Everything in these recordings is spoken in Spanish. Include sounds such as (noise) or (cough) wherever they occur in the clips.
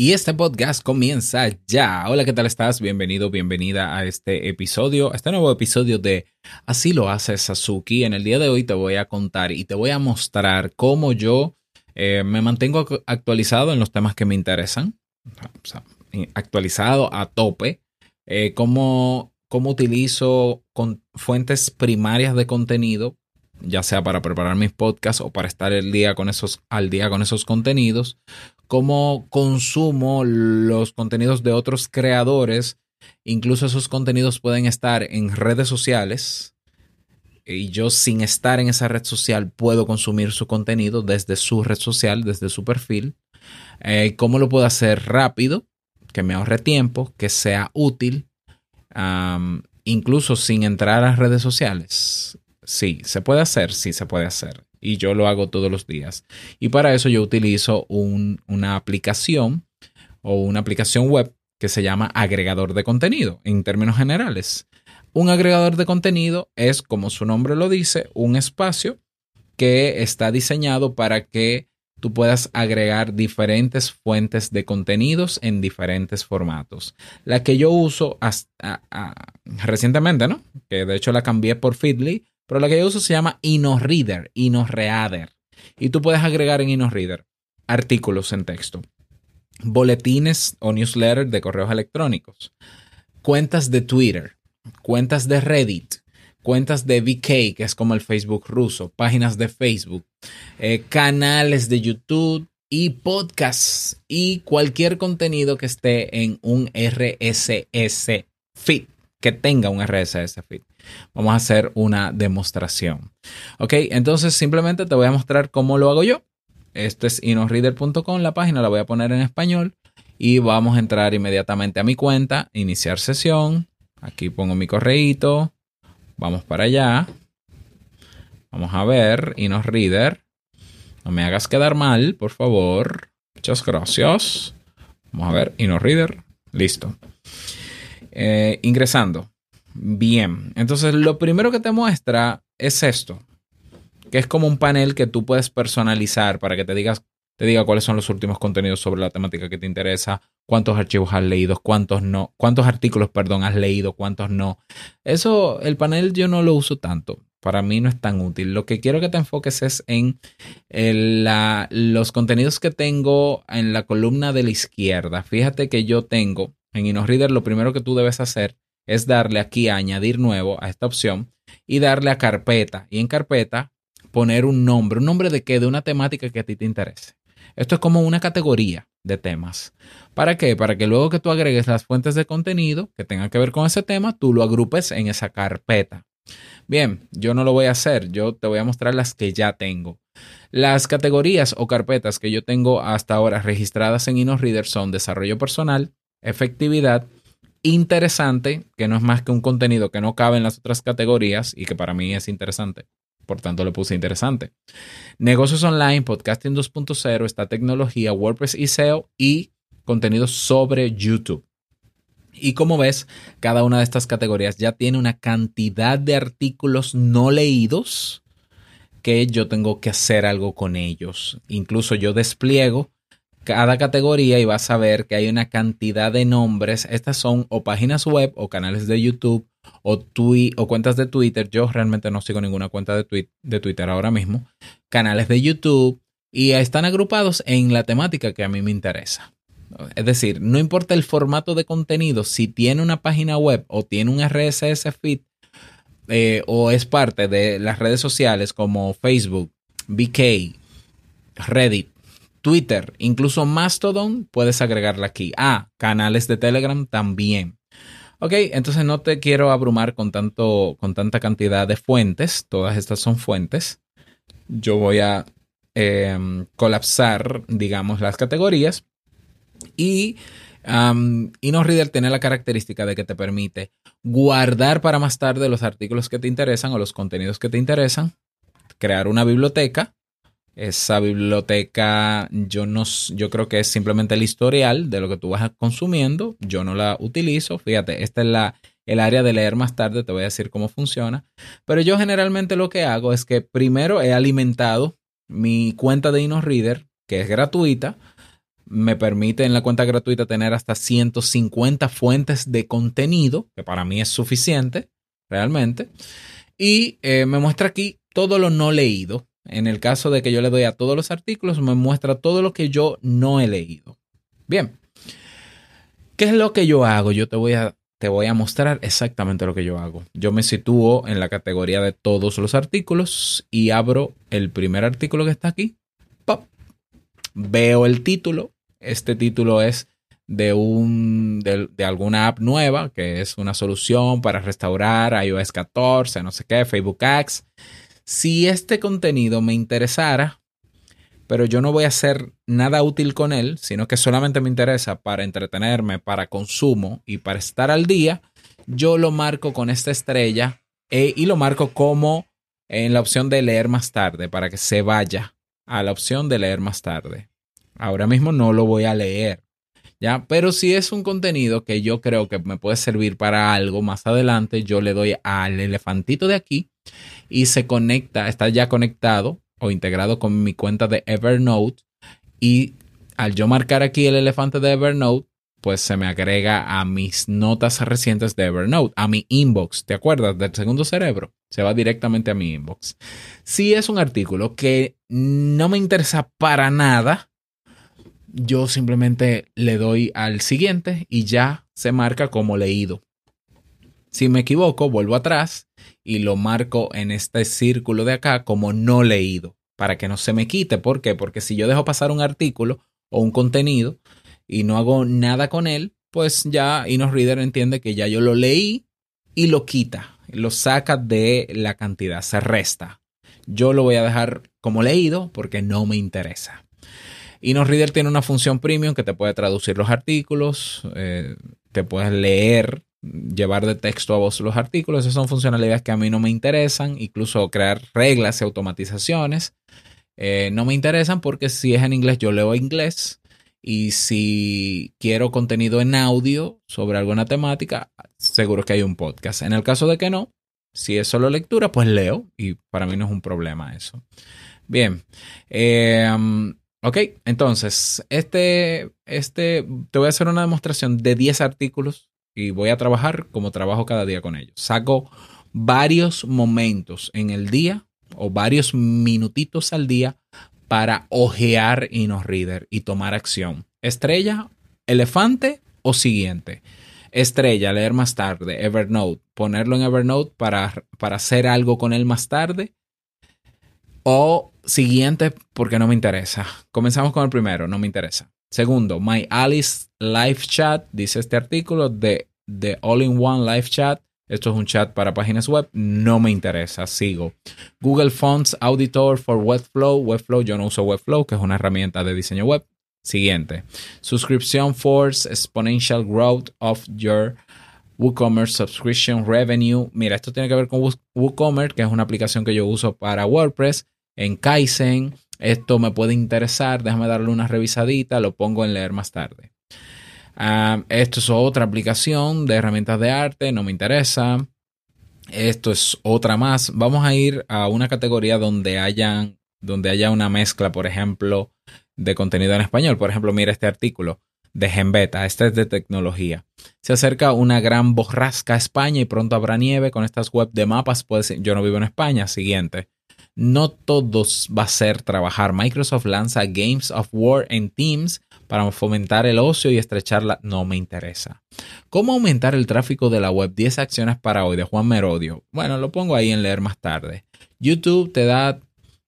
Y este podcast comienza ya. Hola, ¿qué tal estás? Bienvenido, bienvenida a este episodio, a este nuevo episodio de Así lo hace Sasuki. En el día de hoy te voy a contar y te voy a mostrar cómo yo eh, me mantengo actualizado en los temas que me interesan. actualizado a tope. Eh, cómo, cómo utilizo con fuentes primarias de contenido ya sea para preparar mis podcasts o para estar el día con esos, al día con esos contenidos, cómo consumo los contenidos de otros creadores. Incluso esos contenidos pueden estar en redes sociales y yo sin estar en esa red social puedo consumir su contenido desde su red social, desde su perfil. Eh, ¿Cómo lo puedo hacer rápido? Que me ahorre tiempo, que sea útil, incluso sin entrar a redes sociales. Sí, se puede hacer, sí se puede hacer y yo lo hago todos los días. Y para eso yo utilizo una aplicación o una aplicación web que se llama agregador de contenido en términos generales. Un agregador de contenido es, como su nombre lo dice, un espacio que está diseñado para que tú puedas agregar diferentes fuentes de contenidos en diferentes formatos. La que yo uso hasta, recientemente, ¿no? Que de hecho la cambié por Feedly, pero la que yo uso se llama InnoReader, InnoReader. Y tú puedes agregar en InnoReader artículos en texto, boletines o newsletters de correos electrónicos, cuentas de Twitter, cuentas de Reddit, cuentas de VK, que es como el Facebook ruso, páginas de Facebook, eh, canales de YouTube y podcasts y cualquier contenido que esté en un RSS feed, que tenga un RSS feed. Vamos a hacer una demostración. Ok, entonces simplemente te voy a mostrar cómo lo hago yo. Esto es inosreader.com, la página la voy a poner en español y vamos a entrar inmediatamente a mi cuenta, iniciar sesión. Aquí pongo mi correíto. Vamos para allá. Vamos a ver, InnoReader. No me hagas quedar mal, por favor. Muchas gracias. Vamos a ver, InnoReader. Listo. Eh, ingresando. Bien, entonces lo primero que te muestra es esto, que es como un panel que tú puedes personalizar para que te digas te diga cuáles son los últimos contenidos sobre la temática que te interesa, cuántos archivos has leído, cuántos no, cuántos artículos, perdón, has leído, cuántos no. Eso, el panel yo no lo uso tanto. Para mí no es tan útil. Lo que quiero que te enfoques es en los contenidos que tengo en la columna de la izquierda. Fíjate que yo tengo en InnoReader lo primero que tú debes hacer es darle aquí a añadir nuevo a esta opción y darle a carpeta. Y en carpeta poner un nombre. ¿Un nombre de qué? De una temática que a ti te interese. Esto es como una categoría de temas. ¿Para qué? Para que luego que tú agregues las fuentes de contenido que tengan que ver con ese tema, tú lo agrupes en esa carpeta. Bien, yo no lo voy a hacer, yo te voy a mostrar las que ya tengo. Las categorías o carpetas que yo tengo hasta ahora registradas en InnoReader son desarrollo personal, efectividad, interesante, que no es más que un contenido que no cabe en las otras categorías y que para mí es interesante. Por tanto, le puse interesante. Negocios online, podcasting 2.0, esta tecnología, WordPress y SEO y contenidos sobre YouTube. Y como ves, cada una de estas categorías ya tiene una cantidad de artículos no leídos que yo tengo que hacer algo con ellos. Incluso yo despliego cada categoría y vas a ver que hay una cantidad de nombres. Estas son o páginas web o canales de YouTube o, o cuentas de Twitter. Yo realmente no sigo ninguna cuenta de, de Twitter ahora mismo. Canales de YouTube y están agrupados en la temática que a mí me interesa. Es decir, no importa el formato de contenido, si tiene una página web o tiene un RSS feed eh, o es parte de las redes sociales como Facebook, VK, Reddit, Twitter, incluso Mastodon, puedes agregarla aquí. Ah, canales de Telegram también. Ok, entonces no te quiero abrumar con, tanto, con tanta cantidad de fuentes. Todas estas son fuentes. Yo voy a em, colapsar, digamos, las categorías. Y um, InnoReader tiene la característica de que te permite guardar para más tarde los artículos que te interesan o los contenidos que te interesan, crear una biblioteca esa biblioteca, yo no, yo creo que es simplemente el historial de lo que tú vas consumiendo. Yo no la utilizo. Fíjate, esta es la, el área de leer más tarde. Te voy a decir cómo funciona. Pero yo generalmente lo que hago es que primero he alimentado mi cuenta de InnoReader, que es gratuita. Me permite en la cuenta gratuita tener hasta 150 fuentes de contenido, que para mí es suficiente, realmente. Y eh, me muestra aquí todo lo no leído. En el caso de que yo le doy a todos los artículos, me muestra todo lo que yo no he leído. Bien. ¿Qué es lo que yo hago? Yo te voy a, te voy a mostrar exactamente lo que yo hago. Yo me sitúo en la categoría de todos los artículos y abro el primer artículo que está aquí. ¡Pop! Veo el título. Este título es de, un, de, de, alguna app nueva, que es una solución para restaurar iOS 14, no sé qué, Facebook Ads. Si este contenido me interesara, pero yo no voy a hacer nada útil con él, sino que solamente me interesa para entretenerme, para consumo y para estar al día, yo lo marco con esta estrella e, y lo marco como en la opción de leer más tarde, para que se vaya a la opción de leer más tarde. Ahora mismo no lo voy a leer ¿ya? Pero si es un contenido que yo creo que me puede servir para algo más adelante, yo le doy al elefantito de aquí y se conecta, está ya conectado o integrado con mi cuenta de Evernote y al yo marcar aquí el elefante de Evernote, pues se me agrega a mis notas recientes de Evernote, a mi inbox. ¿Te acuerdas del segundo cerebro? Se va directamente a mi inbox. Si es un artículo que no me interesa para nada, yo simplemente le doy al siguiente y ya se marca como leído. Si me equivoco, vuelvo atrás y lo marco en este círculo de acá como no leído, para que no se me quite. ¿Por qué? Porque si yo dejo pasar un artículo o un contenido y no hago nada con él, pues ya InnoReader entiende que ya yo lo leí y lo quita, lo saca de la cantidad, se resta. Yo lo voy a dejar como leído porque no me interesa. InnoReader tiene una función premium que te puede traducir los artículos, eh, te puedes leer, llevar de texto a voz los artículos. Esas son funcionalidades que a mí no me interesan, incluso crear reglas y automatizaciones. Eh, no me interesan porque si es en inglés yo leo inglés y si quiero contenido en audio sobre alguna temática, seguro que hay un podcast. En el caso de que no, si es solo lectura, pues leo y para mí no es un problema eso. Bien, eh, Ok, entonces, este, este, te voy a hacer una demostración de 10 artículos y voy a trabajar como trabajo cada día con ellos. Saco varios momentos en el día o varios minutitos al día para ojear InnoReader y tomar acción. Estrella, elefante o siguiente. Estrella, leer más tarde. Evernote, ponerlo en Evernote para, para hacer algo con él más tarde. O Siguiente, porque no me interesa. Comenzamos con el primero, no me interesa. Segundo, My Alice Live Chat, dice este artículo de The All-in-One Live Chat. Esto es un chat para páginas web. No me interesa. Sigo. Google Fonts Auditor for Webflow. Webflow, yo no uso Webflow, que es una herramienta de diseño web. Siguiente. Subscription Force Exponential Growth of Your WooCommerce Subscription Revenue. Mira, esto tiene que ver con WooCommerce, que es una aplicación que yo uso para WordPress en Kaizen. Esto me puede interesar, déjame darle una revisadita, lo pongo en leer más tarde. Ah, esto es otra aplicación de herramientas de arte, no me interesa. Esto es otra más. Vamos a ir a una categoría donde, hayan, donde haya una mezcla, por ejemplo, de contenido en español. Por ejemplo, mira este artículo de Genbeta. Este es de tecnología. Se acerca una gran borrasca a España y pronto habrá nieve con estas web de mapas. Pues yo no vivo en España. Siguiente. No todos va a ser trabajar. Microsoft lanza Games of War en Teams para fomentar el ocio y estrecharla. No me interesa. ¿Cómo aumentar el tráfico de la web? 10 acciones para hoy de Juan Merodio. Bueno, lo pongo ahí en leer más tarde. YouTube te da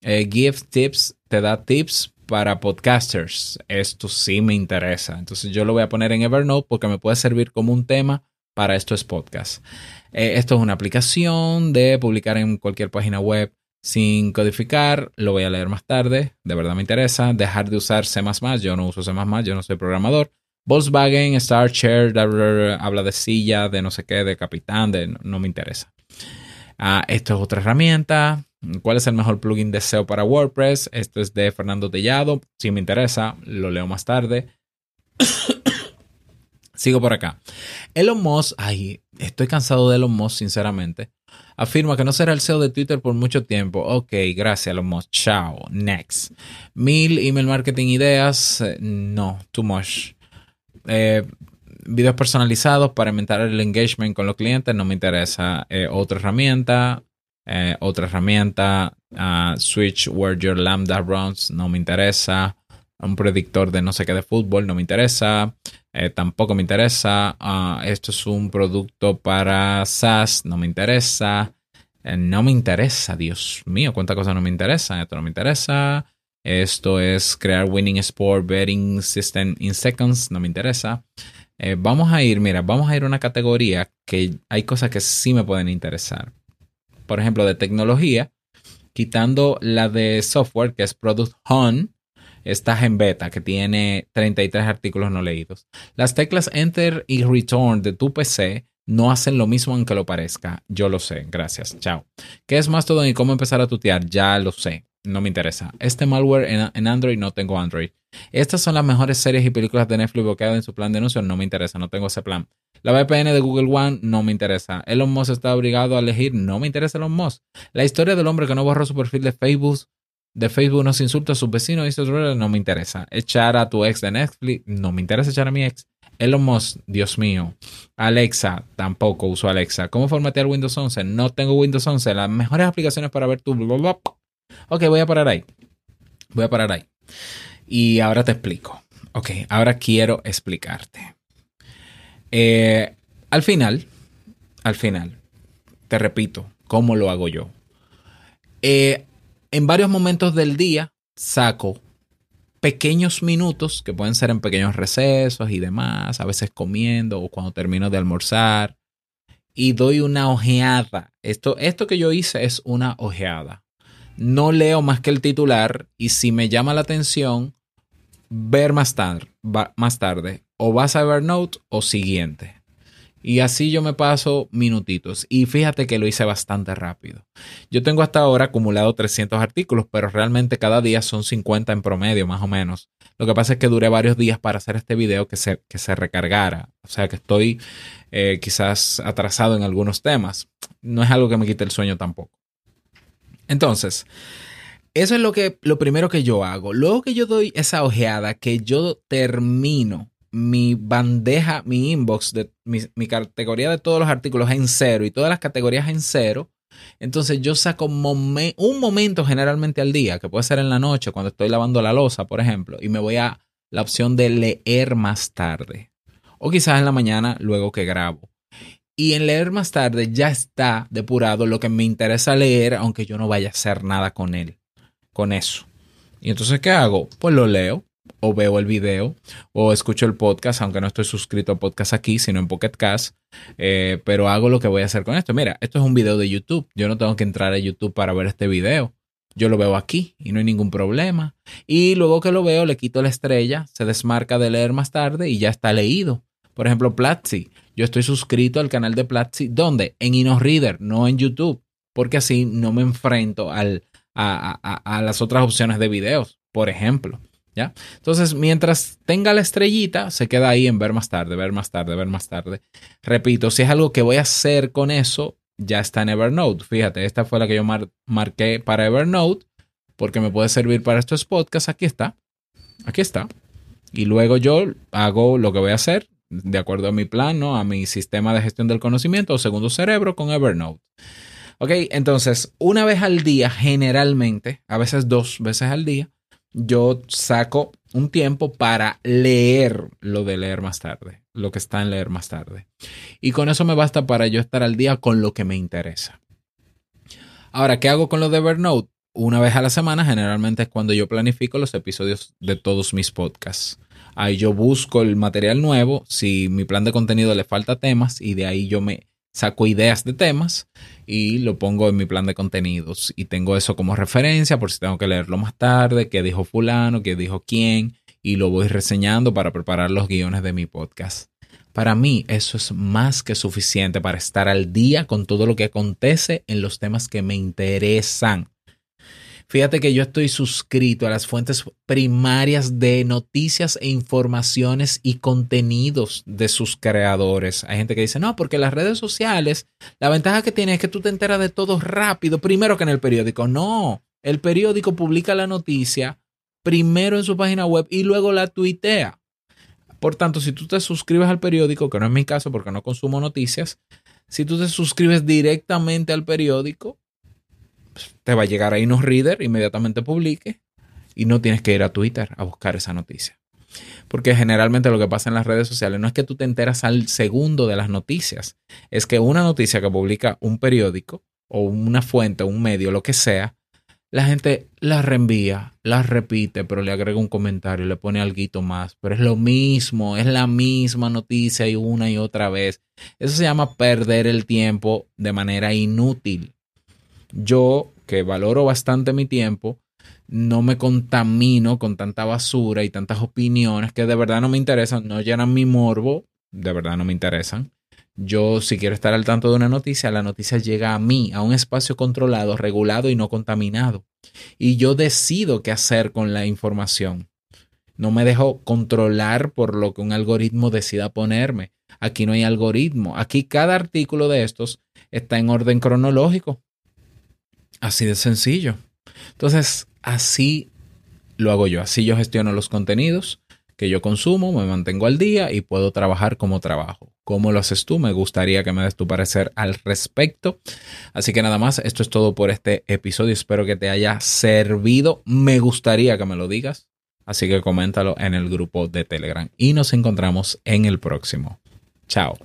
eh, tips, te da tips para podcasters. Esto sí me interesa. Entonces yo lo voy a poner en Evernote porque me puede servir como un tema para estos podcasts. Eh, esto es una aplicación de publicar en cualquier página web sin codificar, lo voy a leer más tarde, de verdad me interesa. Dejar de usar C, yo no uso C, yo no soy programador. Volkswagen, Star Chair, habla de silla, de no sé qué, de capitán, de no, me interesa. Ah, esto es otra herramienta. ¿Cuál es el mejor plugin de SEO para WordPress? Esto es de Fernando Tellado. Si me interesa, lo leo más tarde. (coughs) Sigo por acá. Elon Musk, ay, estoy cansado de Elon Musk, sinceramente Afirma que no será el CEO de Twitter por mucho tiempo. Ok, gracias, Musk. Chao. Next. Mil email marketing ideas. Eh, no, too much. Eh, videos personalizados para aumentar el engagement con los clientes. No me interesa. Eh, otra herramienta. otra herramienta. Ah, switch where your lambda runs. No me interesa. Un predictor de no sé qué de fútbol. No me interesa. Eh, tampoco me interesa. Ah, esto es un producto para SaaS, no me interesa. Eh, no me interesa, Dios mío, cuántas cosas no me interesan. Esto no me interesa. Esto es crear Winning Sport Betting System in Seconds, no me interesa. Eh, vamos a ir, mira, vamos a ir a una categoría que hay cosas que sí me pueden interesar. Por ejemplo, de tecnología, quitando la de software, que es Product Hunt, estás en beta, que tiene 33 artículos no leídos. Las teclas Enter y Return de tu PC no hacen lo mismo aunque lo parezca. Yo lo sé. Gracias. Chao. ¿Qué es más todo y cómo empezar a tutear? Ya lo sé. No me interesa. Este malware en, Android no tengo Android. Estas son las mejores series y películas de Netflix bloqueadas en su plan de anuncio. No me interesa. No tengo ese plan. La VPN de Google One no me interesa. Elon Musk está obligado a elegir. No me interesa Elon Musk. La historia del hombre que no borró su perfil de Facebook de Facebook nos insulta a sus vecinos y eso no me interesa. Echar a tu ex de Netflix, no me interesa echar a mi ex. Elon Musk, Dios mío. Alexa, tampoco uso Alexa. ¿Cómo formatear Windows 11? No tengo Windows 11. Las mejores aplicaciones para ver tu... Ok, voy a parar ahí. Voy a parar ahí. Y ahora te explico. Ok, ahora quiero explicarte. Eh, al final, al final, te repito, ¿cómo lo hago yo? Eh, en varios momentos del día saco pequeños minutos, que pueden ser en pequeños recesos y demás, a veces comiendo o cuando termino de almorzar, y doy una ojeada. Esto, esto que yo hice es una ojeada. No leo más que el titular y si me llama la atención, ver más, tarde, más tarde. O vas a Evernote o siguiente. Y así yo me paso minutitos. Y fíjate que lo hice bastante rápido. Yo tengo hasta ahora acumulado 300 artículos, pero realmente cada día son 50 en promedio, más o menos. Lo que pasa es que duré varios días para hacer este video que se, que se recargara. O sea que estoy eh, quizás atrasado en algunos temas. No es algo que me quite el sueño tampoco. Entonces, eso es lo, que, lo primero que yo hago. Luego que yo doy esa ojeada, que yo termino mi bandeja, mi inbox, de mi, categoría de todos los artículos en cero y todas las categorías en cero, entonces yo saco un momento generalmente al día, que puede ser en la noche, cuando estoy lavando la losa, por ejemplo, y me voy a la opción de leer más tarde. O quizás en la mañana, luego que grabo. Y en leer más tarde ya está depurado lo que me interesa leer, aunque yo no vaya a hacer nada con él, con eso. Y entonces, ¿qué hago? Pues lo leo o veo el video o escucho el podcast, aunque no estoy suscrito a podcast aquí, sino en Pocket Cast, eh, pero hago lo que voy a hacer con esto. Mira, esto es un video de YouTube. Yo no tengo que entrar a YouTube para ver este video. Yo lo veo aquí y no hay ningún problema. Y luego que lo veo, le quito la estrella, se desmarca de leer más tarde y ya está leído. Por ejemplo, Platzi. Yo estoy suscrito al canal de Platzi. ¿Dónde? En InnoReader, no en YouTube. Porque así no me enfrento al, a las otras opciones de videos, por ejemplo. Entonces, mientras tenga la estrellita, se queda ahí en ver más tarde, ver más tarde, ver más tarde. Repito, si es algo que voy a hacer con eso, ya está en Evernote. Fíjate, esta fue la que yo marqué para Evernote, porque me puede servir para estos podcasts. Aquí está. Aquí está. Y luego yo hago lo que voy a hacer, de acuerdo a mi plan, ¿no? a mi sistema de gestión del conocimiento o segundo cerebro con Evernote. Ok, entonces, una vez al día, generalmente, a veces dos veces al día, yo saco un tiempo para leer lo de leer más tarde, lo que está en leer más tarde. Y con eso me basta para yo estar al día con lo que me interesa. Ahora, ¿qué hago con lo de Evernote? Una vez a la semana, generalmente es cuando yo planifico los episodios de todos mis podcasts. Ahí yo busco el material nuevo, si mi plan de contenido le falta temas y de ahí yo me saco ideas de temas y lo pongo en mi plan de contenidos y tengo eso como referencia por si tengo que leerlo más tarde, qué dijo fulano, qué dijo quién y lo voy reseñando para preparar los guiones de mi podcast. Para mí eso es más que suficiente para estar al día con todo lo que acontece en los temas que me interesan. Fíjate que yo estoy suscrito a las fuentes primarias de noticias e informaciones y contenidos de sus creadores. Hay gente que dice, no, porque las redes sociales, la ventaja que tiene es que tú te enteras de todo rápido, primero que en el periódico. No, el periódico publica la noticia primero en su página web y luego la tuitea. Por tanto, si tú te suscribes al periódico, que no es mi caso porque no consumo noticias, si tú te suscribes directamente al periódico, te va a llegar ahí unos reader, inmediatamente publique y no tienes que ir a Twitter a buscar esa noticia. Porque generalmente lo que pasa en las redes sociales no es que tú te enteras al segundo de las noticias, es que una noticia que publica un periódico o una fuente, un medio, lo que sea, la gente la reenvía, la repite, pero le agrega un comentario, le pone algo más. Pero es lo mismo, es la misma noticia y una y otra vez. Eso se llama perder el tiempo de manera inútil. Yo, que valoro bastante mi tiempo, no me contamino con tanta basura y tantas opiniones que de verdad no me interesan, no llenan mi morbo, de verdad no me interesan. Yo, si quiero estar al tanto de una noticia, la noticia llega a mí, a un espacio controlado, regulado y no contaminado. Y yo decido qué hacer con la información. No me dejo controlar por lo que un algoritmo decida ponerme. Aquí no hay algoritmo. Aquí cada artículo de estos está en orden cronológico. Así de sencillo. Entonces, así lo hago yo. Así yo gestiono los contenidos que yo consumo, me mantengo al día y puedo trabajar como trabajo. ¿Cómo lo haces tú? Me gustaría que me des tu parecer al respecto. Así que nada más, esto es todo por este episodio. Espero que te haya servido. Me gustaría que me lo digas. Así que coméntalo en el grupo de Telegram y nos encontramos en el próximo. Chao.